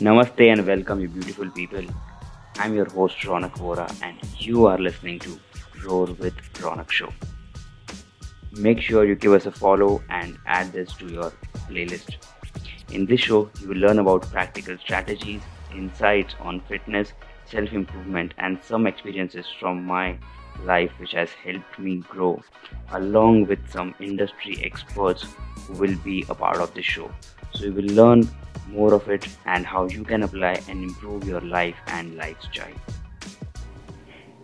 Namaste and welcome, you beautiful people. I'm your host Ronak Vora, and you are listening to Roar with Ronak Show. Make sure you give us a follow and add this to your playlist. In this show, you will learn about practical strategies, insights on fitness, self improvement, and some experiences from my life which has helped me grow, along with some industry experts who will be a part of the show. So, you will learn more of it and how you can apply and improve your life and lifestyle.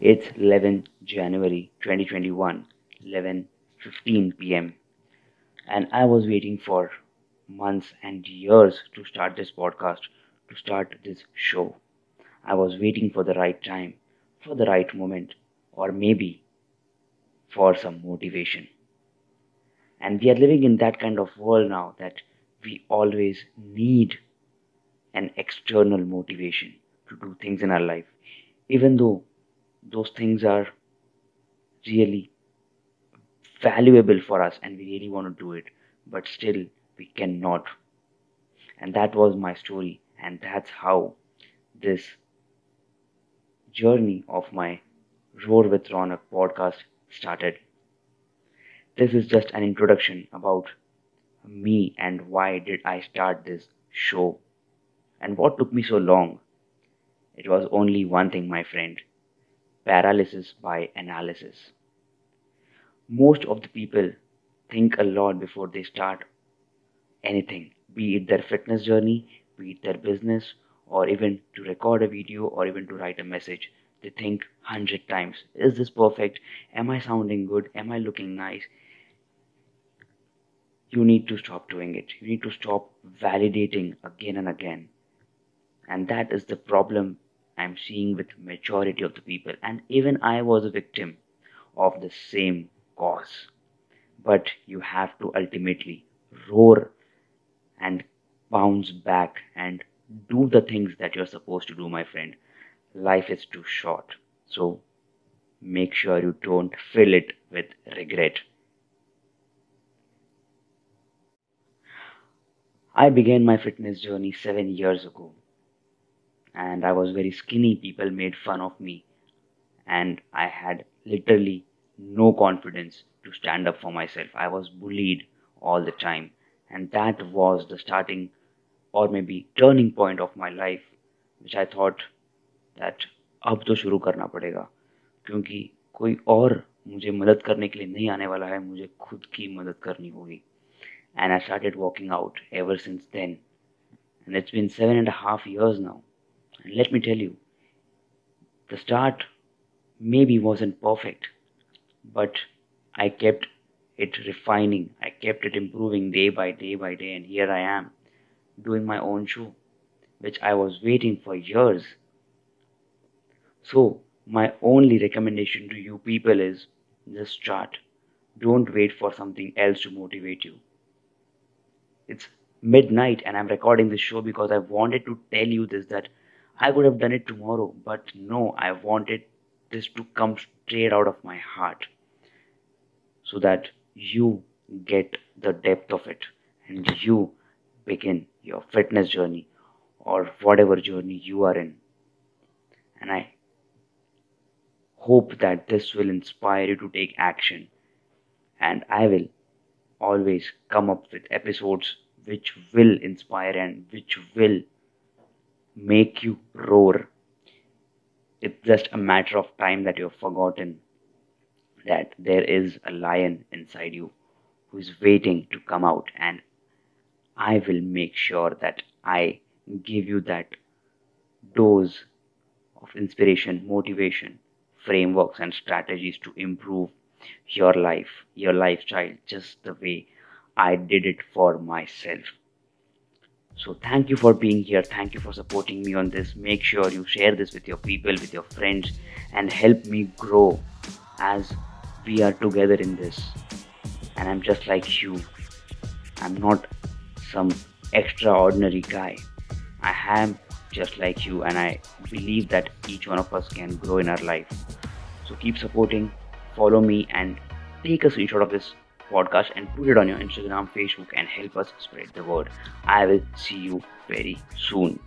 It's 11 January 2021, 11:15 p.m. and I was waiting for months and years to start this podcast, to start this show. I was waiting for the right time, for the right moment, or maybe for some motivation. And we are living in that kind of world now that we always need an external motivation to do things in our life, even though those things are really valuable for us and we really want to do it, but still we cannot. And that was my story, and that's how this journey of my Roar with Ronak podcast started. This is just an introduction about me and why did I start this show and what took me so long. It was only one thing, my friend paralysis by analysis. Most of the people think a lot before they start anything, be it their fitness journey, be it their business, or even to record a video or even to write a message. They think hundred times, is this perfect? Am I sounding good? Am I looking nice? you need to stop doing it. You need to stop validating again and again. And that is the problem I'm seeing with majority of the people. And even I was a victim of the same cause. But you have to ultimately roar and bounce back and do the things that you're supposed to do, my friend. Life is too short. So make sure you don't fill it with regret. I began my fitness journey seven years ago, and I was very skinny. People made fun of me, and I had literally no confidence to stand up for myself. I was bullied all the time, and that was the starting or maybe turning point of my life, which I thought that अब तो शुरू करना पड़ेगा। क्योंकि कोई और मुझे मदद करने के लिए नहीं आने वाला है, मुझे खुद की मदद करनी होगी। And I start started walking out ever since then and it's been seven and half years now and let me tell you the start maybe was and perfect but I kept it refining I kept it improving day by day by day and here I am doing my own show which I was waiting for years So, my only recommendation to you people is just start. Don't wait for something else to motivate you it's midnight and I'm recording this show because I wanted to tell you this that I would have done it tomorrow, but no, I wanted this to come straight out of my heart so that you get the depth of it and you begin your fitness journey or whatever journey you are in. And I hope that this will inspire you to take action. And I will always come up with episodes which will inspire and which will make you roar. It's just a matter of time that you've forgotten that there is a lion inside you who is waiting to come out, and I will make sure that I give you that dose of inspiration, motivation, frameworks, and strategies to improve your life, your lifestyle, just the way I did it for myself. So, thank you for being here. Thank you for supporting me on this. Make sure you share this with your people, with your friends, and help me grow as we are together in this. And I'm just like you. I'm not some extraordinary guy. I am just like you, and I believe that each one of us can grow in our life. So, keep supporting follow me and take a screenshot of this podcast and put it on your Instagram, Facebook, and help us spread the word. I will see you very soon.